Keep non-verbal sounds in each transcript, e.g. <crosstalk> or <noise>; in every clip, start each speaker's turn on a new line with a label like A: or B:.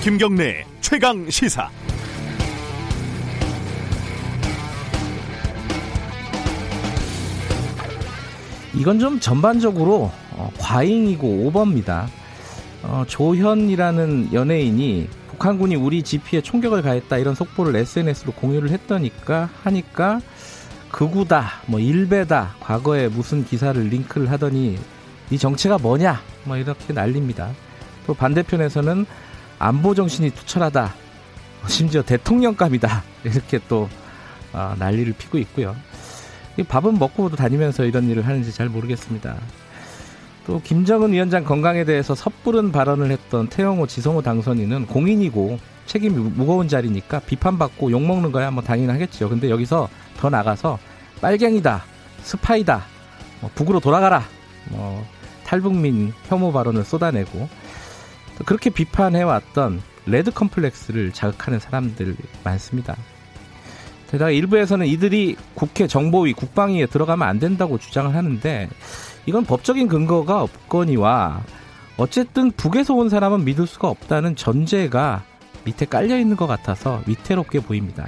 A: 김경래 최강 시사.
B: 이건 좀 전반적으로 어, 과잉이고 오버입니다. 어, 조현이라는 연예인이 북한군이 우리 지피에 총격을 가했다 이런 속보를 SNS로 공유를 했더니까 하니까 극우다, 뭐 일베다, 과거에 무슨 기사를 링크를 하더니 이 정체가 뭐냐, 뭐 이렇게 난립니다. 또 반대편에서는 안보 정신이 투철하다, 심지어 대통령감이다 이렇게 또 어, 난리를 피고 있고요. 밥은 먹고 다니면서 이런 일을 하는지 잘 모르겠습니다. 또 김정은 위원장 건강에 대해서 섣부른 발언을 했던 태영호 지성호 당선인은 공인이고 책임이 무거운 자리니까 비판받고 욕먹는 거야 뭐 당연하겠죠. 근데 여기서 더 나가서 빨갱이다, 스파이다, 뭐 북으로 돌아가라, 뭐 탈북민 혐오 발언을 쏟아내고 그렇게 비판해왔던 레드 컴플렉스를 자극하는 사람들 많습니다. 게다가 일부에서는 이들이 국회 정보위 국방위에 들어가면 안 된다고 주장을 하는데 이건 법적인 근거가 없거니와 어쨌든 북에서 온 사람은 믿을 수가 없다는 전제가 밑에 깔려 있는 것 같아서 위태롭게 보입니다.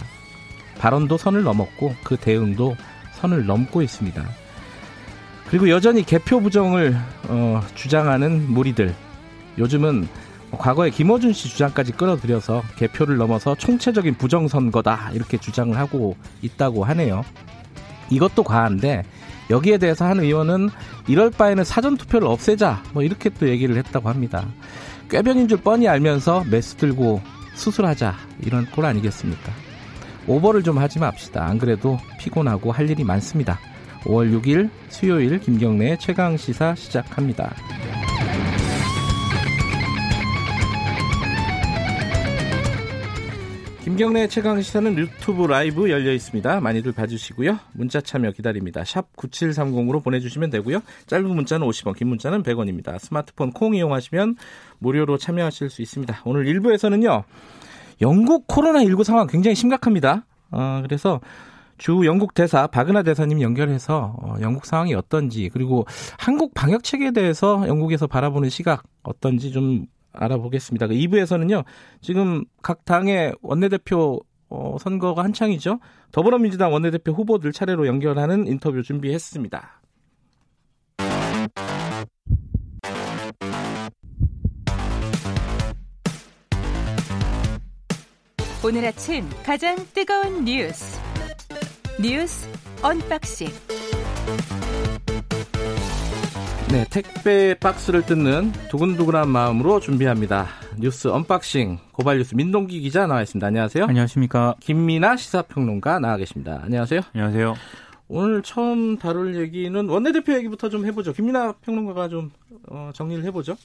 B: 발언도 선을 넘었고 그 대응도 선을 넘고 있습니다. 그리고 여전히 개표 부정을 어, 주장하는 무리들 요즘은 과거에 김어준 씨 주장까지 끌어들여서 개표를 넘어서 총체적인 부정선거다 이렇게 주장을 하고 있다고 하네요. 이것도 과한데 여기에 대해서 한 의원은 이럴 바에는 사전 투표를 없애자 뭐 이렇게 또 얘기를 했다고 합니다. 꾀변인 줄 뻔히 알면서 매수 들고 수술하자 이런 꼴 아니겠습니까? 오버를 좀 하지 맙시다. 안 그래도 피곤하고 할 일이 많습니다. 5월 6일 수요일 김경래의 최강 시사 시작합니다. 김경래 최강 시사는 유튜브 라이브 열려 있습니다. 많이들 봐주시고요. 문자 참여 기다립니다. 샵 9730으로 보내주시면 되고요. 짧은 문자는 50원, 긴 문자는 100원입니다. 스마트폰 콩 이용하시면 무료로 참여하실 수 있습니다. 오늘 1부에서는요. 영국 코로나19 상황 굉장히 심각합니다. 어, 그래서 주 영국 대사 박은하 대사님 연결해서 어, 영국 상황이 어떤지 그리고 한국 방역 체계에 대해서 영국에서 바라보는 시각 어떤지 좀 알아보겠습니다. 2부에서는요, 그 지금 각 당의 원내대표 어, 선거가 한창이죠. 더불어민주당 원내대표 후보들 차례로 연결하는 인터뷰 준비했습니다.
C: 오늘 아침 가장 뜨거운 뉴스 뉴스 unboxing
B: 네, 택배 박스를 뜯는 두근두근한 마음으로 준비합니다. 뉴스 unboxing 고발 뉴스 민동기 기자 나와 있습니다. 안녕하세요.
D: 안녕하십니까.
B: 김민아 시사평론가 나와 계십니다. 안녕하세요.
D: 안녕하세요.
B: 오늘 처음 다룰 얘기는 원내대표 얘기부터 좀 해보죠. 김민아 평론가가 좀 어, 정리를 해보죠.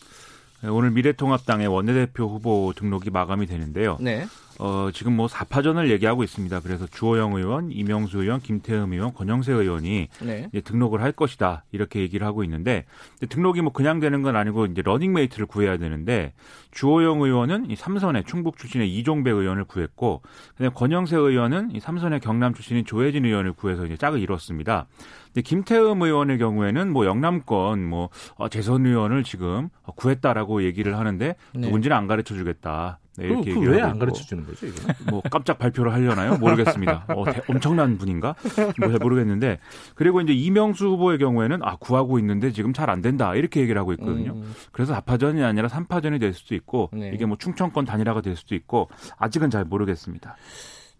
D: 네, 오늘 미래통합당의 원내대표 후보 등록이 마감이 되는데요.
B: 네.
D: 어, 지금 뭐 4파전을 얘기하고 있습니다. 그래서 주호영 의원, 이명수 의원, 김태흠 의원, 권영세 의원이 네. 이제 등록을 할 것이다. 이렇게 얘기를 하고 있는데 등록이 뭐 그냥 되는 건 아니고 이제 러닝메이트를 구해야 되는데 주호영 의원은 이 삼선의 충북 출신의 이종배 의원을 구했고 그다음에 권영세 의원은 이 삼선의 경남 출신인 조해진 의원을 구해서 이제 짝을 이뤘습니다. 근데 김태흠 의원의 경우에는 뭐 영남권 뭐 어, 재선 의원을 지금 구했다라고 얘기를 하는데 네. 누군지는 안 가르쳐 주겠다.
B: 네, 이렇게 그, 왜안 가르쳐 주는 거죠, 이거?
D: 뭐 깜짝 발표를 하려나요? 모르겠습니다. 어, 대, 엄청난 분인가? 뭐 모르겠는데 그리고 이제 이명수 후보의 경우에는 아 구하고 있는데 지금 잘 안 된다 이렇게 얘기를 하고 있거든요. 음. 그래서 4파전이 아니라 3파전이 될 수도 있고 네. 이게 뭐 충청권 단일화가 될 수도 있고 아직은 잘 모르겠습니다.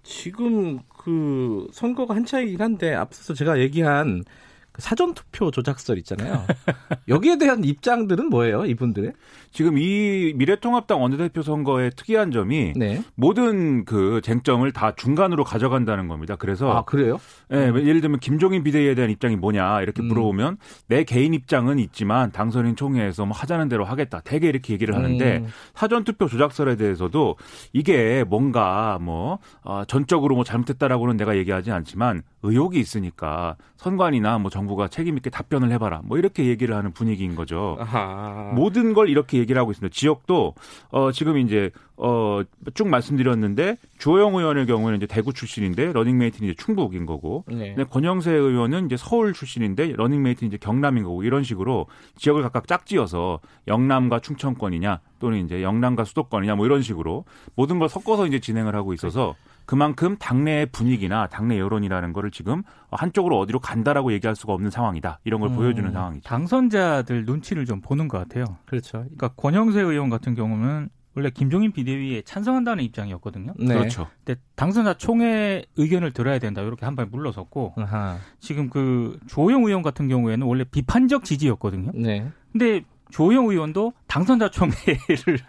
B: 지금 그 선거가 한차이긴 한데 앞서서 제가 얘기한 그 사전 투표 조작설 있잖아요. <laughs> 여기에 대한 입장들은 뭐예요, 이분들의?
D: 지금 이 미래통합당 원내대표 선거의 특이한 점이 네. 모든 그 쟁점을 다 중간으로 가져간다는 겁니다. 그래서
B: 아 그래요?
D: 예, 네, 예를 들면 김종인 비대위에 대한 입장이 뭐냐 이렇게 음. 물어보면 내 개인 입장은 있지만 당선인 총회에서 뭐 하자는 대로 하겠다. 대개 이렇게 얘기를 하는데 음. 사전 투표 조작설에 대해서도 이게 뭔가 뭐 어, 전적으로 뭐 잘못했다라고는 내가 얘기하지 않지만 의혹이 있으니까 선관이나 뭐 정부가 책임 있게 답변을 해봐라. 뭐 이렇게 얘기를 하는 분위기인 거죠. 아하. 모든 걸 이렇게 얘기를 하고 있습니다. 지역도 어 지금 이제 어쭉 말씀드렸는데 주호영 의원의 경우는 이제 대구 출신인데 러닝메이트는 이제 충북인 거고, 네. 근데 권영세 의원은 이제 서울 출신인데 러닝메이트는 이제 경남인 거고 이런 식으로 지역을 각각 짝지어서 영남과 충청권이냐 또는 이제 영남과 수도권이냐 뭐 이런 식으로 모든 걸 섞어서 이제 진행을 하고 있어서. 그만큼 당내 분위기나 당내 여론이라는 거를 지금 한쪽으로 어디로 간다라고 얘기할 수가 없는 상황이다. 이런 걸 음, 보여주는 상황이죠.
E: 당선자들 눈치를 좀 보는 것 같아요.
B: 그렇죠.
E: 그러니까 권영세 의원 같은 경우는 원래 김종인 비대위에 찬성한다는 입장이었거든요.
D: 네. 그렇죠.
E: 근데 당선자 총회 의견을 들어야 된다 이렇게 한 발 물러섰고 아하. 지금 그 조영 의원 같은 경우에는 원래 비판적 지지였거든요. 네. 근데 조영 의원도 당선자 총회를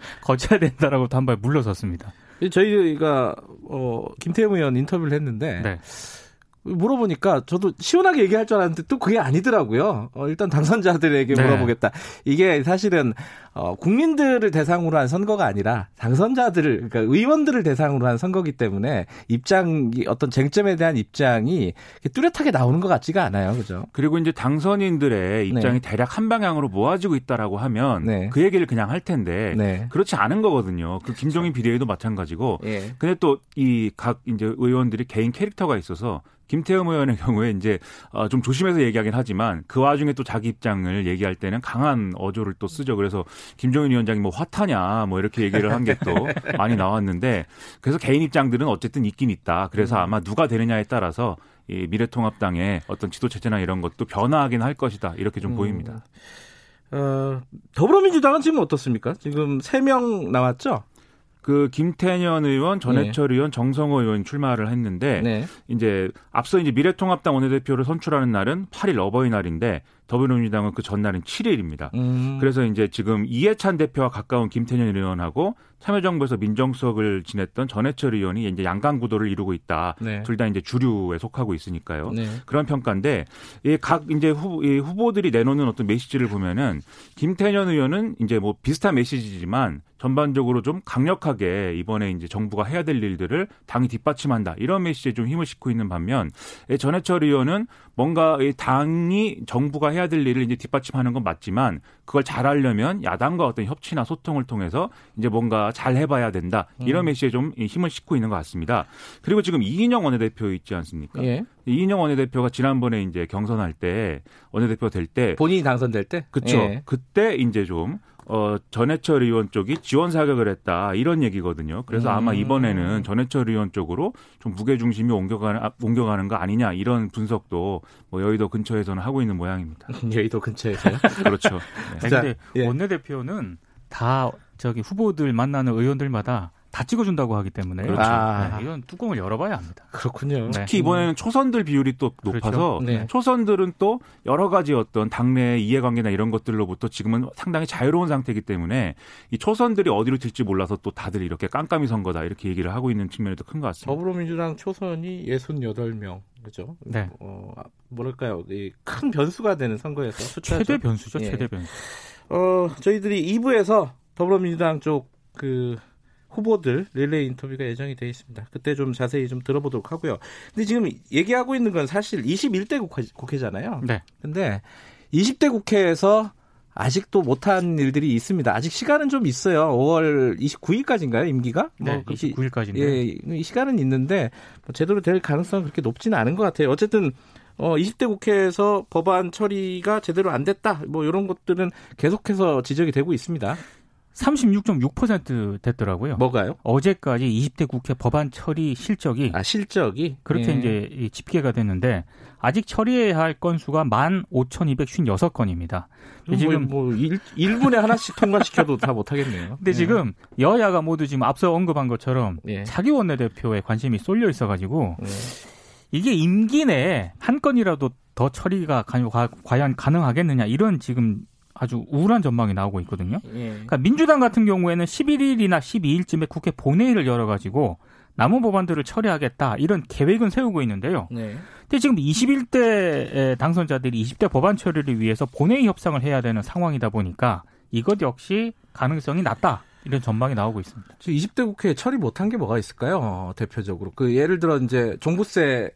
E: <laughs> 거쳐야 된다라고 한 발 물러섰습니다.
B: 저희가 어 김태형 의원 인터뷰를 했는데 네. 물어보니까 저도 시원하게 얘기할 줄 알았는데 또 그게 아니더라고요. 어, 일단 당선자들에게 네. 물어보겠다. 이게 사실은 어, 국민들을 대상으로 한 선거가 아니라 당선자들을 그러니까 의원들을 대상으로 한 선거기 때문에 입장이 어떤 쟁점에 대한 입장이 뚜렷하게 나오는 것 같지가 않아요. 그죠?
D: 그리고 이제 당선인들의 입장이 네. 대략 한 방향으로 모아지고 있다라고 하면 네. 그 얘기를 그냥 할 텐데 네. 그렇지 않은 거거든요. 그 김종인 비대위도 마찬가지고. 예. 근데 또 이 각 이제 의원들이 개인 캐릭터가 있어서 김태흠 의원의 경우에 이제 어, 좀 조심해서 얘기하긴 하지만 그 와중에 또 자기 입장을 얘기할 때는 강한 어조를 또 쓰죠. 그래서 김종인 위원장이 뭐 화타냐 뭐 이렇게 얘기를 한 게 또 <laughs> 많이 나왔는데 그래서 개인 입장들은 어쨌든 있긴 있다. 그래서 음. 아마 누가 되느냐에 따라서 이 미래통합당의 어떤 지도 체제나 이런 것도 변화하긴 할 것이다. 이렇게 좀 음. 보입니다.
B: 어, 더불어민주당은 지금 어떻습니까? 지금 3명 나왔죠?
D: 그 김태년 의원, 전해철 네. 의원, 정성호 의원 출마를 했는데 네. 이제 앞서 이제 미래통합당 원내대표를 선출하는 날은 8일 어버이날인데 더불어민주당은 그 전날은 7일입니다. 음. 그래서 이제 지금 이해찬 대표와 가까운 김태년 의원하고 참여정부에서 민정수석을 지냈던 전해철 의원이 이제 양강 구도를 이루고 있다. 네. 둘다 이제 주류에 속하고 있으니까요. 네. 그런 평가인데 각 이제 후, 후보들이 내놓는 어떤 메시지를 보면은 김태년 의원은 이제 뭐 비슷한 메시지지만 전반적으로 좀 강력하게 이번에 이제 정부가 해야 될 일들을 당이 뒷받침한다 이런 메시지에 좀 힘을 싣고 있는 반면 전해철 의원은 뭔가 당이 정부가 해야 될 일을 이제 뒷받침하는 건 맞지만 그걸 잘하려면 야당과 어떤 협치나 소통을 통해서 이제 뭔가 잘 해봐야 된다 이런 음. 메시지에 좀 힘을 싣고 있는 것 같습니다. 그리고 지금 이인영 원내대표 있지 않습니까? 예. 이인영 원내대표가 지난번에 이제 경선할 때 원내대표 될 때
B: 본인이 당선될 때
D: 그렇죠. 예. 그때 이제 좀 어, 전해철 의원 쪽이 지원 사격을 했다 이런 얘기거든요. 그래서 음. 아마 이번에는 전해철 의원 쪽으로 좀 무게 중심이 옮겨가는 아, 옮겨가는 거 아니냐 이런 분석도 뭐 여의도 근처에서는 하고 있는 모양입니다. <laughs>
B: 여의도 근처에서요? <laughs>
D: 그렇죠.
E: 네. 근데 예. 원내 대표는 다 저기 후보들 만나는 의원들마다 다 찍어준다고 하기 때문에 그렇죠. 아. 네, 이건 뚜껑을 열어봐야 합니다.
B: 그렇군요.
D: 네. 특히 이번에는 초선들 비율이 또 그렇죠. 높아서 그렇죠. 초선들은 또 여러 가지 어떤 당내 이해관계나 이런 것들로부터 지금은 상당히 자유로운 상태이기 때문에 이 초선들이 어디로 튈지 몰라서 또 다들 이렇게 깜깜이 선거다 이렇게 얘기를 하고 있는 측면이 더 큰 것 같습니다.
B: 더불어민주당 초선이 68명 그죠? 네. 어, 뭐랄까요? 큰 변수가 되는 선거에서
E: 숫자죠. 최대 변수죠. 예. 최대 변수.
B: 어, 저희들이 2부에서 더불어민주당 쪽그 후보들 릴레이 인터뷰가 예정이 되어 있습니다. 그때 좀 자세히 좀 들어보도록 하고요. 근데 지금 얘기하고 있는 건 사실 21대 국회, 잖아요 네. 근데 20대 국회에서 아직도 못한 일들이 있습니다. 아직 시간은 좀 있어요. 5월 29일까지인가요, 임기가?
E: 네, 뭐 29일까지인데.
B: 예, 시간은 있는데 뭐 제대로 될 가능성은 그렇게 높지는 않은 것 같아요. 어쨌든 어 20대 국회에서 법안 처리가 제대로 안 됐다. 뭐 이런 것들은 계속해서 지적이 되고 있습니다.
E: 36.6% 됐더라고요.
B: 뭐가요?
E: 어제까지 20대 국회 법안 처리 실적이
B: 아 실적이
E: 그렇게 예. 이제 집계가 됐는데 아직 처리해야 할 건수가 15,256건입니다.
B: 뭐, 지금 뭐 1, 1분에 하나씩 통과시켜도 다 못 하겠네요.
E: 근데 예. 지금 여야가 모두 지금 앞서 언급한 것처럼 예. 차기 원내대표에 관심이 쏠려 있어 가지고 예. 이게 임기 내에 한 건이라도 더 처리가 과연 가능하겠느냐 이런 지금 아주 우울한 전망이 나오고 있거든요. 예. 그러니까 민주당 같은 경우에는 11일이나 12일쯤에 국회 본회의를 열어가지고 남은 법안들을 처리하겠다 이런 계획은 세우고 있는데요. 네. 근데 지금 21대 당선자들이 20대 법안 처리를 위해서 본회의 협상을 해야 되는 상황이다 보니까 이것 역시 가능성이 낮다. 이런 전망이 나오고 있습니다.
B: 20대 국회에 처리 못한 게 뭐가 있을까요? 어, 대표적으로 그 예를 들어 이제 종부세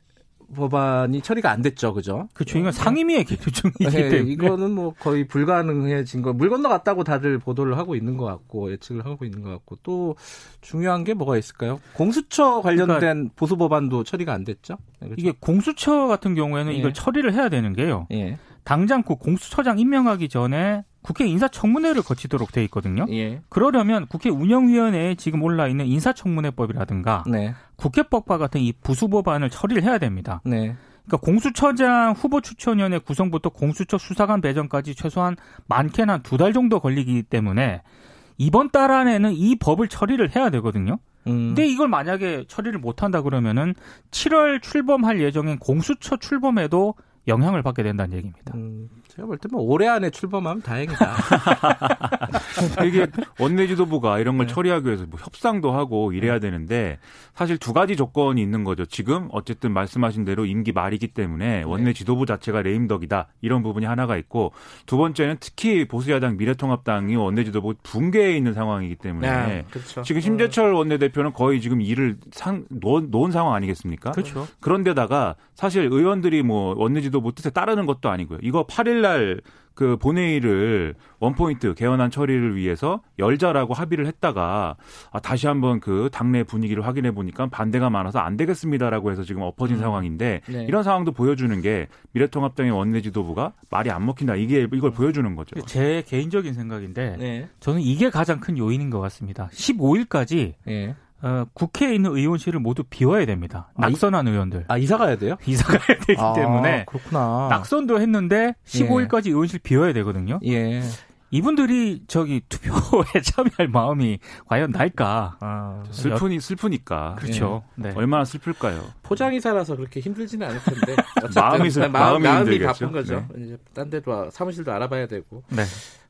B: 법안이 처리가 안 됐죠, 그죠?
E: 그렇죠. 이건 상임위의 계류 중이기 네, 때문에
B: 이거는 뭐 거의 불가능해진 거. 물 건너갔다고 다들 보도를 하고 있는 것 같고 예측을 하고 있는 것 같고 또 중요한 게 뭐가 있을까요? 공수처 관련된 그러니까 보수 법안도 처리가 안 됐죠.
E: 네, 그렇죠? 이게 공수처 같은 경우에는 예. 이걸 처리를 해야 되는 게요. 예. 당장 그 공수처장 임명하기 전에 국회 인사청문회를 거치도록 돼 있거든요. 예. 그러려면 국회 운영위원회에 지금 올라 있는 인사청문회법이라든가 네. 국회법과 같은 이 부수법안을 처리를 해야 됩니다. 네. 그러니까 공수처장 후보 추천위원회 구성부터 공수처 수사관 배정까지 최소한 많게는 한 두 달 정도 걸리기 때문에 이번 달 안에는 이 법을 처리를 해야 되거든요. 음. 근데 이걸 만약에 처리를 못 한다 그러면은 7월 출범할 예정인 공수처 출범에도 영향을 받게 된다는 얘기입니다. 음,
B: 제가 볼 때면 올해 안에 출범하면 다행이다. <laughs>
D: 이게 원내 지도부가 이런 걸 네. 처리하기 위해서 뭐 협상도 하고 이래야 네. 되는데 사실 두 가지 조건이 있는 거죠. 지금 어쨌든 말씀하신 대로 임기 말이기 때문에 네. 원내 지도부 자체가 레임덕이다 이런 부분이 하나가 있고 두 번째는 특히 보수야당 미래통합당이 원내 지도부 붕괴해 있는 상황이기 때문에 네, 그렇죠. 지금 심재철 원내대표는 거의 지금 일을 상, 놓은, 놓은 상황 아니겠습니까? 그렇죠. 그런데다가 사실 의원들이 뭐 원내 지도부 뭐 뜻에 따르는 것도 아니고요. 이거 8일 날 그 본회의를 원포인트 개헌안 처리를 위해서 열자라고 합의를 했다가 아, 다시 한번 그 당내 분위기를 확인해 보니까 반대가 많아서 안 되겠습니다라고 해서 지금 엎어진 음. 상황인데 네. 이런 상황도 보여주는 게 미래통합당의 원내 지도부가 말이 안 먹힌다 이게 이걸 보여주는 거죠.
E: 제 개인적인 생각인데 네. 저는 이게 가장 큰 요인인 것 같습니다. 15일까지 네. 어, 국회에 있는 의원실을 모두 비워야 됩니다. 아, 낙선한 이, 의원들.
B: 아, 이사 가야 돼요? <laughs>
E: 이사 가야 되기 아, 때문에. 그렇구나. 낙선도 했는데 15일까지 예. 의원실 비워야 되거든요. 예. 이분들이 저기 투표에 <laughs> 참여할 마음이 과연 날까? 아,
D: 슬프니 슬프니까.
E: 그렇죠.
D: 예. 네. 얼마나 슬플까요?
B: 포장이사라서 그렇게 힘들지는 않을 텐데. <laughs>
D: 마음이 슬 마음이,
B: 마음이 바쁜 거죠. 네. 이제 딴 데도 사무실도 알아봐야 되고. 네.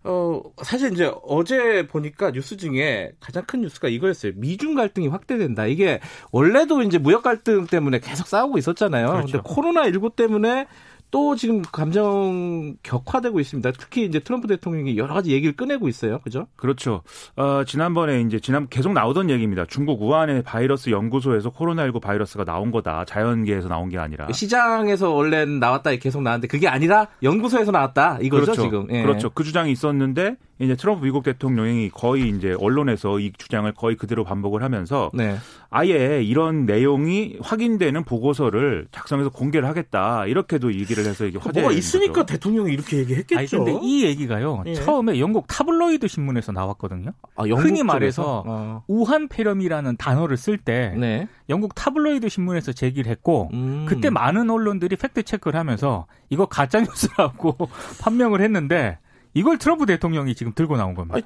B: 어, 사실 이제 어제 보니까 뉴스 중에 가장 큰 뉴스가 이거였어요. 미중 갈등이 확대된다. 이게 원래도 이제 무역 갈등 때문에 계속 싸우고 있었잖아요. 그렇죠. 근데 코로나 19 때문에 또 지금 감정 격화되고 있습니다. 특히 이제 트럼프 대통령이 여러 가지 얘기를 꺼내고 있어요. 그죠?
D: 그렇죠. 어, 지난번에 이제 지난 계속 나오던 얘기입니다. 중국 우한의 바이러스 연구소에서 코로나19 바이러스가 나온 거다. 자연계에서 나온 게 아니라.
B: 시장에서 원래 나왔다 계속 나왔는데 그게 아니라 연구소에서 나왔다. 이거죠,
D: 그렇죠.
B: 지금.
D: 예. 그렇죠. 그 주장이 있었는데 이제 트럼프 미국 대통령이 거의 이제 언론에서 이 주장을 거의 그대로 반복을 하면서 네. 아예 이런 내용이 확인되는 보고서를 작성해서 공개를 하겠다 이렇게도 얘기를 해서 이게 화제가
B: 뭐가 있으니까 거죠. 대통령이 이렇게 얘기했겠죠. 아니,
E: 근데 이 얘기가요 예. 처음에 영국 타블로이드 신문에서 나왔거든요. 아, 흔히 말해서 어. 우한 폐렴이라는 단어를 쓸때 네. 영국 타블로이드 신문에서 제기를 했고 음. 그때 많은 언론들이 팩트 체크를 하면서 이거 가짜 뉴스라고 <laughs> 판명을 했는데. 이걸 트럼프 대통령이 지금 들고 나온 겁니다. 아니,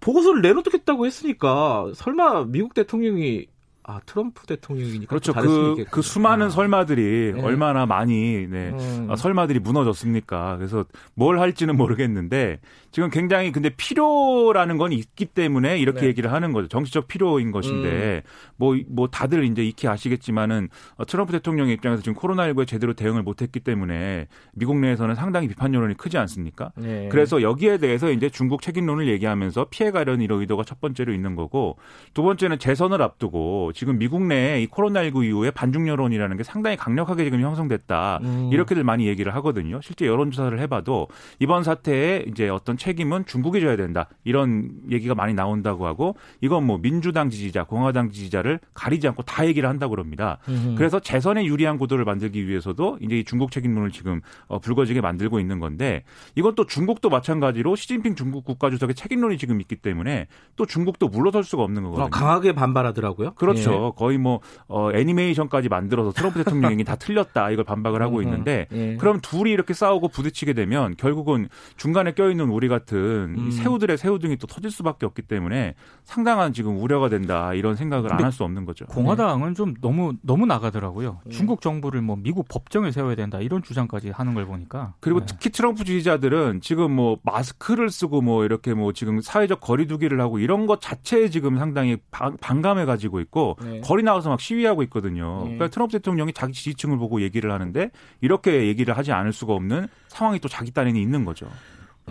B: 보고서를 내놓겠다고 했으니까 설마 미국 대통령이 아 트럼프 대통령이니까
D: 그렇죠. 그, 그 수많은 아. 설마들이 네. 얼마나 많이 네. 음. 아, 설마들이 무너졌습니까? 그래서 뭘 할지는 모르겠는데 지금 굉장히 근데 필요라는 건 있기 때문에 이렇게 네. 얘기를 하는 거죠. 정치적 필요인 것인데 뭐뭐 음. 뭐 다들 이제 익히 아시겠지만은 어, 트럼프 대통령의 입장에서 지금 코로나19에 제대로 대응을 못했기 때문에 미국 내에서는 상당히 비판 여론이 크지 않습니까? 네. 그래서 여기에 대해서 이제 중국 책임론을 얘기하면서 피해가려는 이런 의도가 첫 번째로 있는 거고 두 번째는 재선을 앞두고 지금 미국 내에 이 코로나19 이후에 반중 여론이라는 게 상당히 강력하게 지금 형성됐다. 음. 이렇게들 많이 얘기를 하거든요. 실제 여론조사를 해봐도 이번 사태에 이제 어떤 책임은 중국이 져야 된다. 이런 얘기가 많이 나온다고 하고 이건 뭐 민주당 지지자, 공화당 지지자를 가리지 않고 다 얘기를 한다고 그럽니다. 음. 그래서 재선에 유리한 구도를 만들기 위해서도 이제 이 중국 책임론을 지금 어, 불거지게 만들고 있는 건데 이건 또 중국도 마찬가지로 시진핑 중국 국가주석의 책임론이 지금 있기 때문에 또 중국도 물러설 수가 없는 거거든요. 어,
B: 강하게 반발하더라고요.
D: 그렇죠. 그렇죠. 예. 거의 뭐 어, 애니메이션까지 만들어서 트럼프 대통령이 다 틀렸다 이걸 반박을 하고 음, 있는데 예. 그럼 둘이 이렇게 싸우고 부딪히게 되면 결국은 중간에 껴있는 우리 같은 음. 새우들의 새우등이 또 터질 수밖에 없기 때문에 상당한 지금 우려가 된다 이런 생각을 안 할 수 없는 거죠.
E: 공화당은 좀 너무 너무 나가더라고요. 예. 중국 정부를 뭐 미국 법정을 세워야 된다 이런 주장까지 하는 걸 보니까
D: 그리고 네. 특히 트럼프 지지자들은 지금 뭐 마스크를 쓰고 뭐 이렇게 뭐 지금 사회적 거리두기를 하고 이런 것 자체에 지금 상당히 반감해 가지고 있고 네. 거리 나가서 막 시위하고 있거든요. 네. 그러니까 트럼프 대통령이 자기 지지층을 보고 얘기를 하는데 이렇게 얘기를 하지 않을 수가 없는 상황이 또 자기 딴에는 있는 거죠.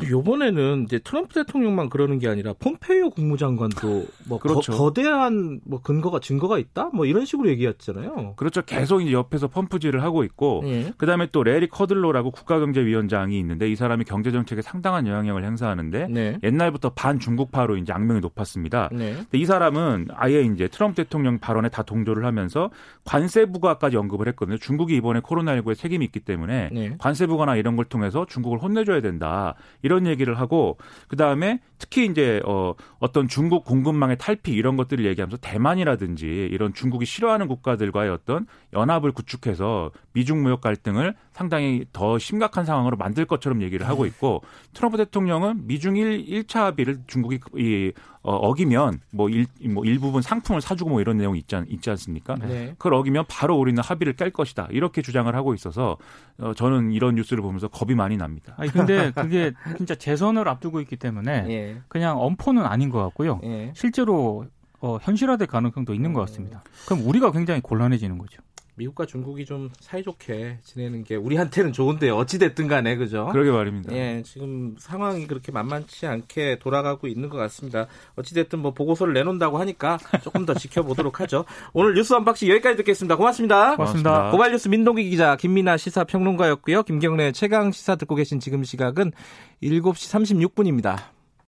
B: 요번에는 이제 트럼프 대통령만 그러는 게 아니라 폼페이오 국무장관도 뭐 그렇죠. 거, 대한뭐 근거가 증거가 있다 뭐 이런 식으로 얘기했잖아요.
D: 그렇죠. 계속 이제 옆에서 펌프질을 하고 있고 예. 그다음에 또 레리 커들로라고 국가경제위원장이 있는데 이 사람이 경제 정책에 상당한 영향력을 행사하는데 네. 옛날부터 반중국파로 이제 악명이 높았습니다. 네. 근데 이 사람은 아예 이제 트럼프 대통령 발언에 다 동조를 하면서 관세 부과까지 언급을 했거든요. 중국이 이번에 코로나19에 책임이 있기 때문에 네. 관세 부과나 이런 걸 통해서 중국을 혼내줘야 된다. 이런 얘기를 하고 그 다음에 특히 이제 어 어떤 중국 공급망의 탈피 이런 것들을 얘기하면서 대만이라든지 이런 중국이 싫어하는 국가들과의 어떤 연합을 구축해서 미중 무역 갈등을 상당히 더 심각한 상황으로 만들 것처럼 얘기를 하고 있고 트럼프 대통령은 미중 1, 1차 합의를 중국이 이 어, 어기면 뭐, 일, 뭐 일부분 상품을 사주고 뭐 이런 내용이 있지, 않, 있지 않습니까? 네. 그걸 어기면 바로 우리는 합의를 깰 것이다. 이렇게 주장을 하고 있어서 어, 저는 이런 뉴스를 보면서 겁이 많이 납니다.
E: 아니, 근데 그게 진짜 재선을 앞두고 있기 때문에 <laughs> 예. 그냥 엄포는 아닌 것 같고요. 예. 실제로 어, 현실화될 가능성도 있는 것 같습니다. 그럼 우리가 굉장히 곤란해지는 거죠.
B: 미국과 중국이 좀 사이좋게 지내는 게 우리한테는 좋은데 어찌 됐든 간에 그죠?
D: 그러게 말입니다.
B: 예, 지금 상황이 그렇게 만만치 않게 돌아가고 있는 것 같습니다. 어찌 됐든 뭐 보고서를 내놓는다고 하니까 조금 더 지켜보도록 하죠. 오늘 뉴스 unboxing 여기까지 듣겠습니다. 고맙습니다.
E: 고맙습니다.
B: 고발 뉴스 민동기 기자 김민아 시사 평론가였고요. 김경래 최강 시사 듣고 계신 지금 시각은 7시 36분입니다.